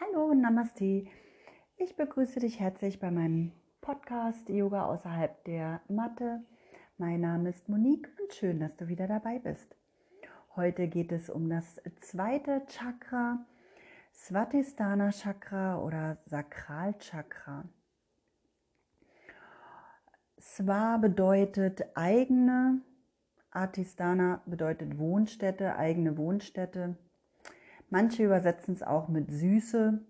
Hallo, Namaste. Ich begrüße dich herzlich bei meinem Podcast Yoga außerhalb der Matte. Mein Name ist Monique und schön, dass du wieder dabei bist. Heute geht es um das zweite Chakra, Svatisthana Chakra oder Sakralchakra. Sva bedeutet eigene, Artisthana bedeutet Wohnstätte, eigene Wohnstätte. Manche übersetzen es auch mit Süße,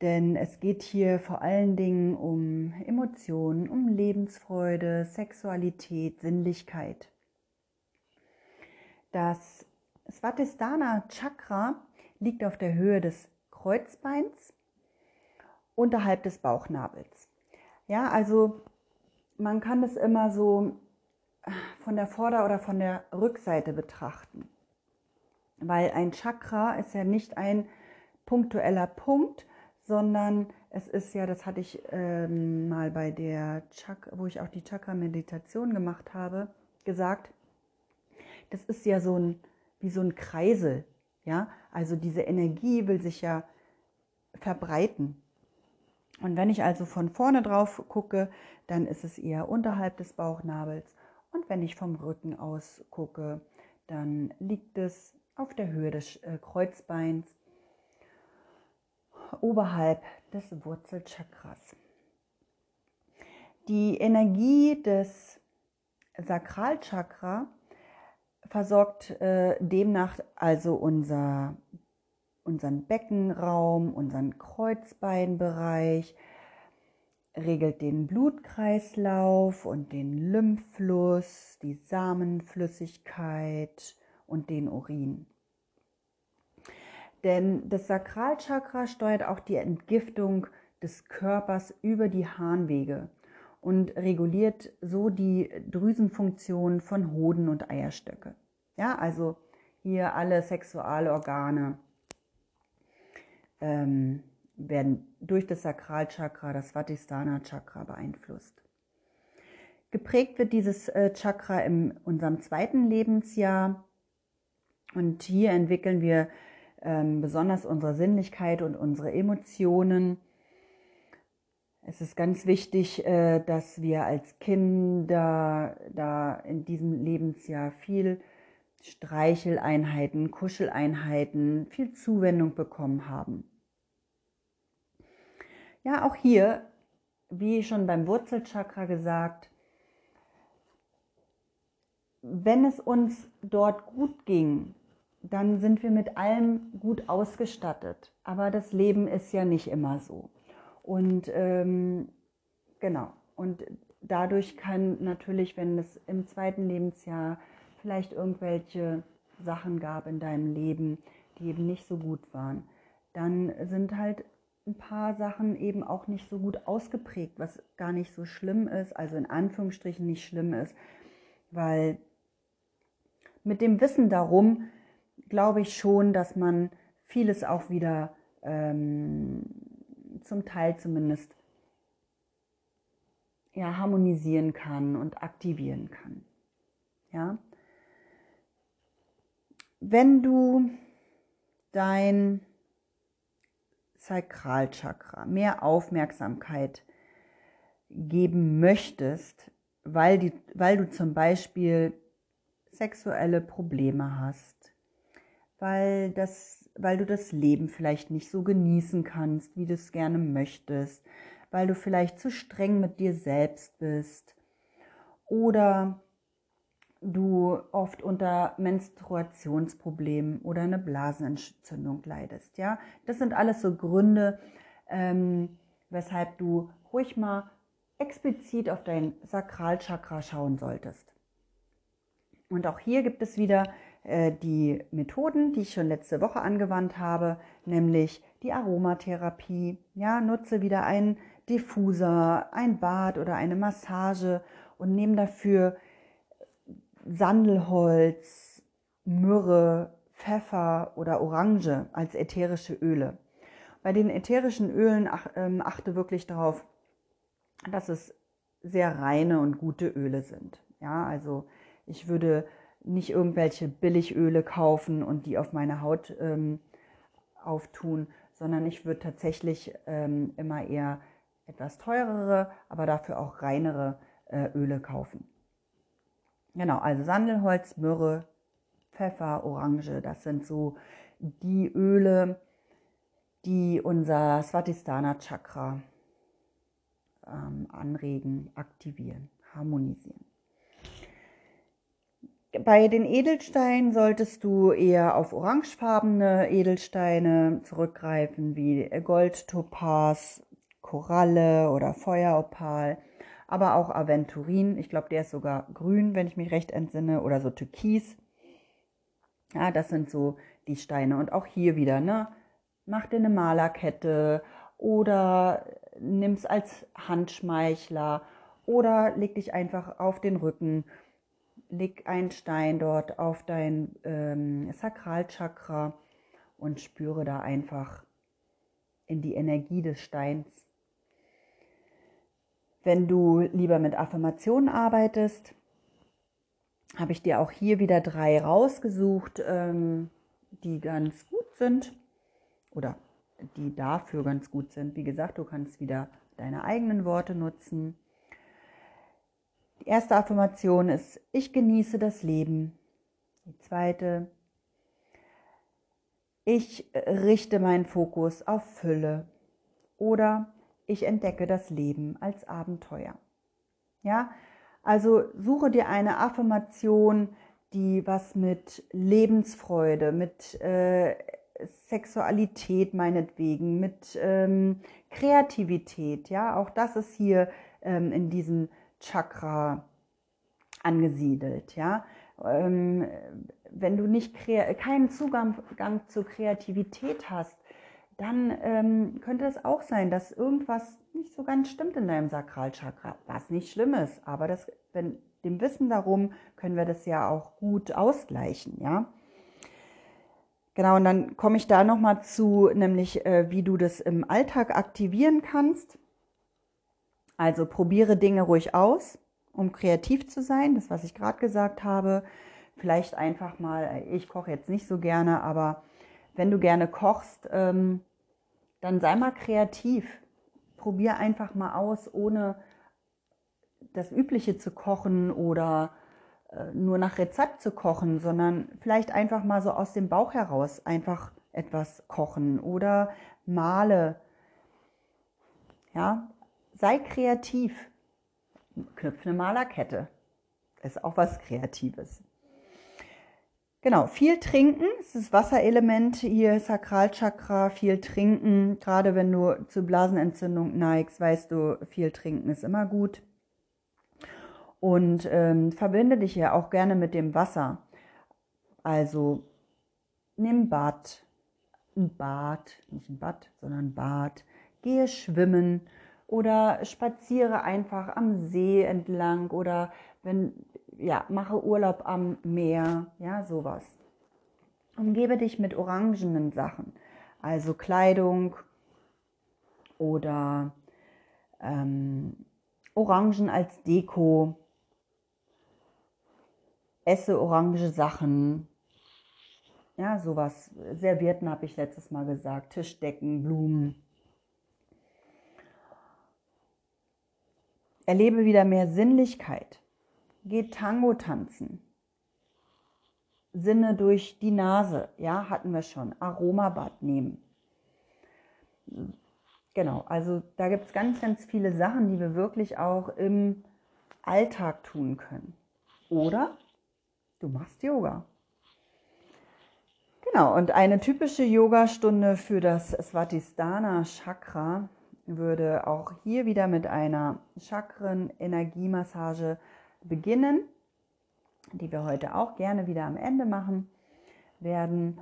denn es geht hier vor allen Dingen um Emotionen, um Lebensfreude, Sexualität, Sinnlichkeit. Das Svatisthana Chakra liegt auf der Höhe des Kreuzbeins unterhalb des Bauchnabels. Ja, also man kann es immer so von der Vorder- oder von der Rückseite betrachten weil ein Chakra ist ja nicht ein punktueller Punkt, sondern es ist ja, das hatte ich ähm, mal bei der Chakra, wo ich auch die Chakra-Meditation gemacht habe, gesagt, das ist ja so ein, wie so ein Kreisel, ja, also diese Energie will sich ja verbreiten. Und wenn ich also von vorne drauf gucke, dann ist es eher unterhalb des Bauchnabels. Und wenn ich vom Rücken aus gucke, dann liegt es auf der Höhe des äh, Kreuzbeins, oberhalb des Wurzelchakras. Die Energie des Sakralchakra versorgt äh, demnach also unser, unseren Beckenraum, unseren Kreuzbeinbereich, regelt den Blutkreislauf und den Lymphfluss, die Samenflüssigkeit, und den Urin. Denn das Sakralchakra steuert auch die Entgiftung des Körpers über die Harnwege und reguliert so die Drüsenfunktion von Hoden und Eierstöcke. Ja, also hier alle Sexualorgane ähm, werden durch das Sakralchakra, das Svatisthana Chakra beeinflusst. Geprägt wird dieses äh, Chakra in unserem zweiten Lebensjahr und hier entwickeln wir ähm, besonders unsere Sinnlichkeit und unsere Emotionen. Es ist ganz wichtig, äh, dass wir als Kinder da in diesem Lebensjahr viel Streicheleinheiten, Kuscheleinheiten, viel Zuwendung bekommen haben. Ja, auch hier, wie schon beim Wurzelchakra gesagt, wenn es uns dort gut ging, dann sind wir mit allem gut ausgestattet. Aber das Leben ist ja nicht immer so. Und ähm, genau. Und dadurch kann natürlich, wenn es im zweiten Lebensjahr vielleicht irgendwelche Sachen gab in deinem Leben, die eben nicht so gut waren, dann sind halt ein paar Sachen eben auch nicht so gut ausgeprägt, was gar nicht so schlimm ist, also in Anführungsstrichen nicht schlimm ist, weil mit dem Wissen darum glaube ich schon, dass man vieles auch wieder ähm, zum Teil zumindest ja, harmonisieren kann und aktivieren kann. Ja? Wenn du dein Sakralchakra mehr Aufmerksamkeit geben möchtest, weil, die, weil du zum Beispiel sexuelle Probleme hast, weil, das, weil du das Leben vielleicht nicht so genießen kannst, wie du es gerne möchtest, weil du vielleicht zu streng mit dir selbst bist oder du oft unter Menstruationsproblemen oder eine Blasenentzündung leidest. Ja, das sind alles so Gründe, ähm, weshalb du ruhig mal explizit auf dein Sakralchakra schauen solltest. Und auch hier gibt es wieder äh, die Methoden, die ich schon letzte Woche angewandt habe, nämlich die Aromatherapie. Ja, nutze wieder einen Diffuser, ein Bad oder eine Massage und nehme dafür Sandelholz, Myrrhe, Pfeffer oder Orange als ätherische Öle. Bei den ätherischen Ölen ähm, achte wirklich darauf, dass es sehr reine und gute Öle sind. Ja, also ich würde nicht irgendwelche Billigöle kaufen und die auf meine Haut ähm, auftun, sondern ich würde tatsächlich ähm, immer eher etwas teurere, aber dafür auch reinere äh, Öle kaufen. Genau, also Sandelholz, Myrrhe, Pfeffer, Orange, das sind so die Öle, die unser Svatisthana Chakra ähm, anregen, aktivieren, harmonisieren. Bei den Edelsteinen solltest du eher auf orangefarbene Edelsteine zurückgreifen, wie Gold, Topaz, Koralle oder Feueropal, aber auch Aventurin. Ich glaube, der ist sogar grün, wenn ich mich recht entsinne, oder so Türkis. Ja, das sind so die Steine. Und auch hier wieder, ne? Mach dir eine Malerkette oder nimm's als Handschmeichler oder leg dich einfach auf den Rücken, leg einen Stein dort auf dein ähm, Sakralchakra und spüre da einfach in die Energie des Steins. Wenn du lieber mit Affirmationen arbeitest, habe ich dir auch hier wieder drei rausgesucht, ähm, die ganz gut sind oder die dafür ganz gut sind. Wie gesagt, du kannst wieder deine eigenen Worte nutzen. Die erste Affirmation ist, ich genieße das Leben. Die zweite, ich richte meinen Fokus auf Fülle. Oder ich entdecke das Leben als Abenteuer. Ja, also suche dir eine Affirmation, die was mit Lebensfreude, mit äh, Sexualität meinetwegen, mit ähm, Kreativität, ja, auch das ist hier ähm, in diesem Chakra angesiedelt, ja. Ähm, wenn du nicht keinen Zugang zur Kreativität hast, dann ähm, könnte es auch sein, dass irgendwas nicht so ganz stimmt in deinem Sakralchakra, was nicht schlimm ist. Aber das, wenn, dem Wissen darum können wir das ja auch gut ausgleichen, ja. Genau, und dann komme ich da nochmal zu, nämlich äh, wie du das im Alltag aktivieren kannst. Also probiere Dinge ruhig aus, um kreativ zu sein, das, was ich gerade gesagt habe. Vielleicht einfach mal, ich koche jetzt nicht so gerne, aber wenn du gerne kochst, ähm, dann sei mal kreativ. Probier einfach mal aus, ohne das Übliche zu kochen oder äh, nur nach Rezept zu kochen, sondern vielleicht einfach mal so aus dem Bauch heraus einfach etwas kochen oder male. Ja, sei kreativ. Knüpfe eine Malerkette. Ist auch was Kreatives. Genau, viel trinken, das ist das Wasserelement hier, Sakralchakra, viel trinken. Gerade wenn du zu Blasenentzündung neigst, weißt du, viel trinken ist immer gut. Und ähm, verbinde dich ja auch gerne mit dem Wasser. Also nimm Bad, ein Bad, nicht ein Bad, sondern Bad. Gehe schwimmen oder spaziere einfach am See entlang oder wenn ja, mache Urlaub am Meer, ja, sowas. Umgebe dich mit orangenen Sachen, also Kleidung oder ähm, Orangen als Deko. Esse orange Sachen. Ja, sowas. Servierten habe ich letztes Mal gesagt. Tischdecken, Blumen. Erlebe wieder mehr Sinnlichkeit. Geht Tango tanzen. Sinne durch die Nase, ja, hatten wir schon. Aromabad nehmen. Genau, also da gibt es ganz, ganz viele Sachen, die wir wirklich auch im Alltag tun können. Oder du machst Yoga. Genau, und eine typische Yogastunde für das Svatisthana Chakra würde auch hier wieder mit einer Chakren-Energiemassage beginnen, die wir heute auch gerne wieder am Ende machen werden.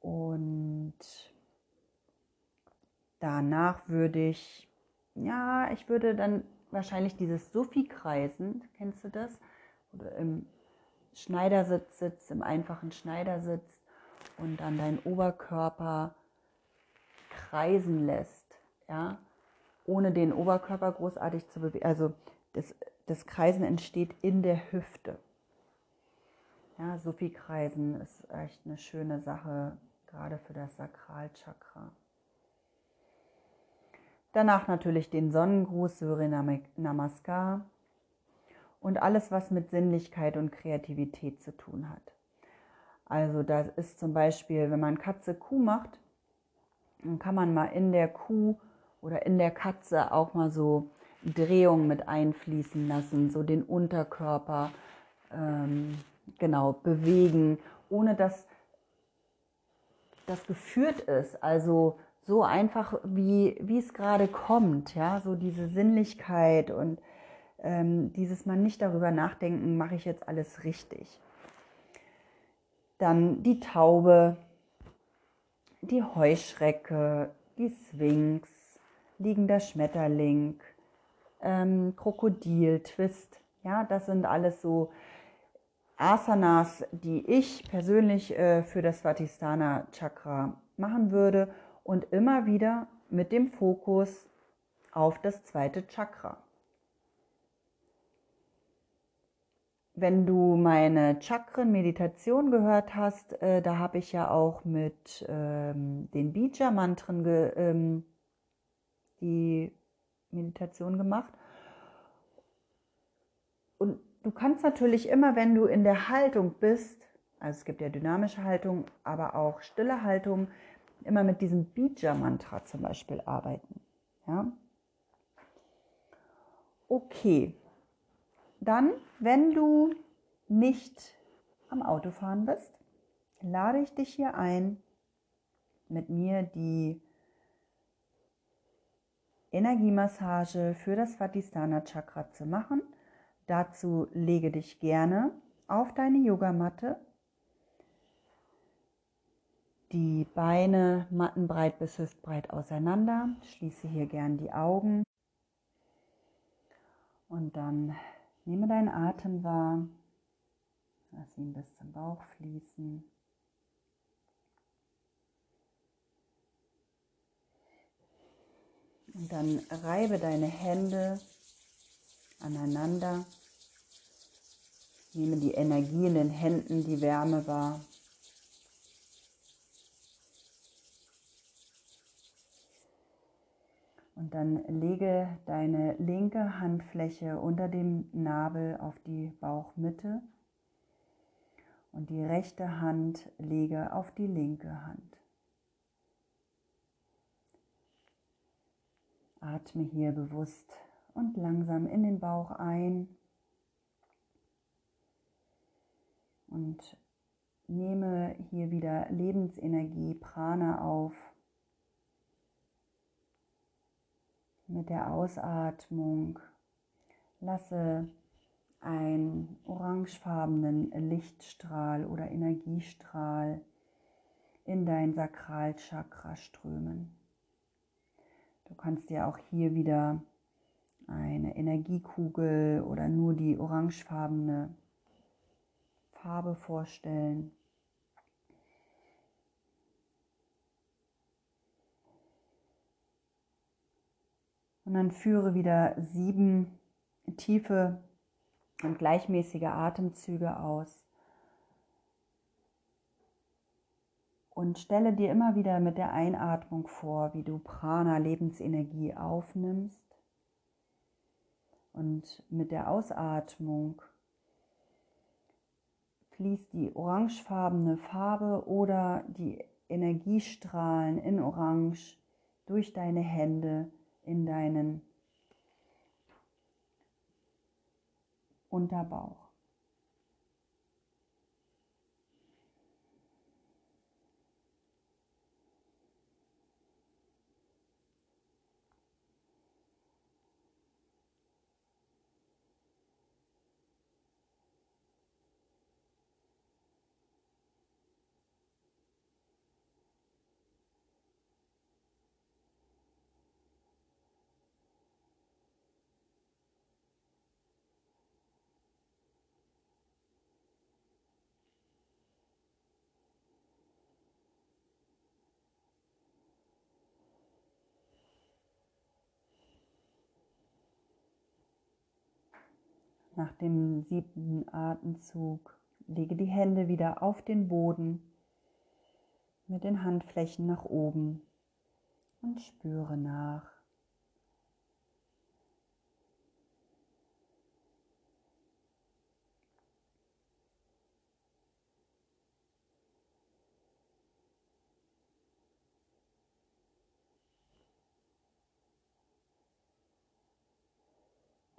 Und danach würde ich, ja, ich würde dann wahrscheinlich dieses Sophie-Kreisen, kennst du das? Oder im Schneidersitz sitzt, im einfachen Schneidersitz und dann deinen Oberkörper kreisen lässt, ja, ohne den Oberkörper großartig zu bewegen. Also das das Kreisen entsteht in der Hüfte. Ja, Sophie-Kreisen ist echt eine schöne Sache, gerade für das Sakralchakra. Danach natürlich den Sonnengruß, Surya Namaskar und alles, was mit Sinnlichkeit und Kreativität zu tun hat. Also das ist zum Beispiel, wenn man Katze Kuh macht, dann kann man mal in der Kuh oder in der Katze auch mal so Drehungen mit einfließen lassen, so den Unterkörper ähm, genau bewegen, ohne dass das geführt ist. Also so einfach, wie, wie es gerade kommt, ja, so diese Sinnlichkeit und ähm, dieses Mal nicht darüber nachdenken, mache ich jetzt alles richtig. Dann die Taube, die Heuschrecke, die Sphinx, liegender Schmetterling, ähm, Krokodil, Twist. Ja, das sind alles so Asanas, die ich persönlich äh, für das Svatistana Chakra machen würde und immer wieder mit dem Fokus auf das zweite Chakra. Wenn du meine Chakren-Meditation gehört hast, äh, da habe ich ja auch mit ähm, den Bija-Mantren ähm, die Meditation gemacht. Und du kannst natürlich immer, wenn du in der Haltung bist, also es gibt ja dynamische Haltung, aber auch stille Haltung, immer mit diesem Bija-Mantra zum Beispiel arbeiten. Ja? Okay. Dann, wenn du nicht am Autofahren bist, lade ich dich hier ein, mit mir die Energiemassage für das Vadisthana Chakra zu machen. Dazu lege dich gerne auf deine Yogamatte die Beine mattenbreit bis hüftbreit auseinander. Schließe hier gern die Augen. Und dann nehme deinen Atem wahr. Lass ihn bis zum Bauch fließen. Und dann reibe deine Hände aneinander. Nehme die Energie in den Händen, die Wärme wahr. Und dann lege deine linke Handfläche unter dem Nabel auf die Bauchmitte und die rechte Hand lege auf die linke Hand. Atme hier bewusst und langsam in den Bauch ein und nehme hier wieder Lebensenergie, Prana auf. Mit der Ausatmung lasse einen orangefarbenen Lichtstrahl oder Energiestrahl in dein Sakralchakra strömen. Du kannst dir auch hier wieder eine Energiekugel oder nur die orangefarbene Farbe vorstellen. Und dann führe wieder sieben tiefe und gleichmäßige Atemzüge aus. Und stelle dir immer wieder mit der Einatmung vor, wie du Prana, Lebensenergie aufnimmst. Und mit der Ausatmung fließt die orangefarbene Farbe oder die Energiestrahlen in Orange durch deine Hände in deinen Unterbauch. Nach dem siebten Atemzug lege die Hände wieder auf den Boden mit den Handflächen nach oben und spüre nach.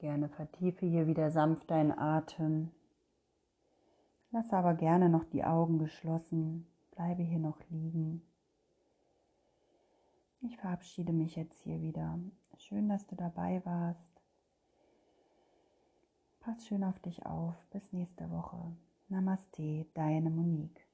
Gerne vertiefe hier wieder sanft deinen Atem. Lass aber gerne noch die Augen geschlossen. Bleibe hier noch liegen. Ich verabschiede mich jetzt hier wieder. Schön, dass du dabei warst. Pass schön auf dich auf. Bis nächste Woche. Namaste, deine Monique.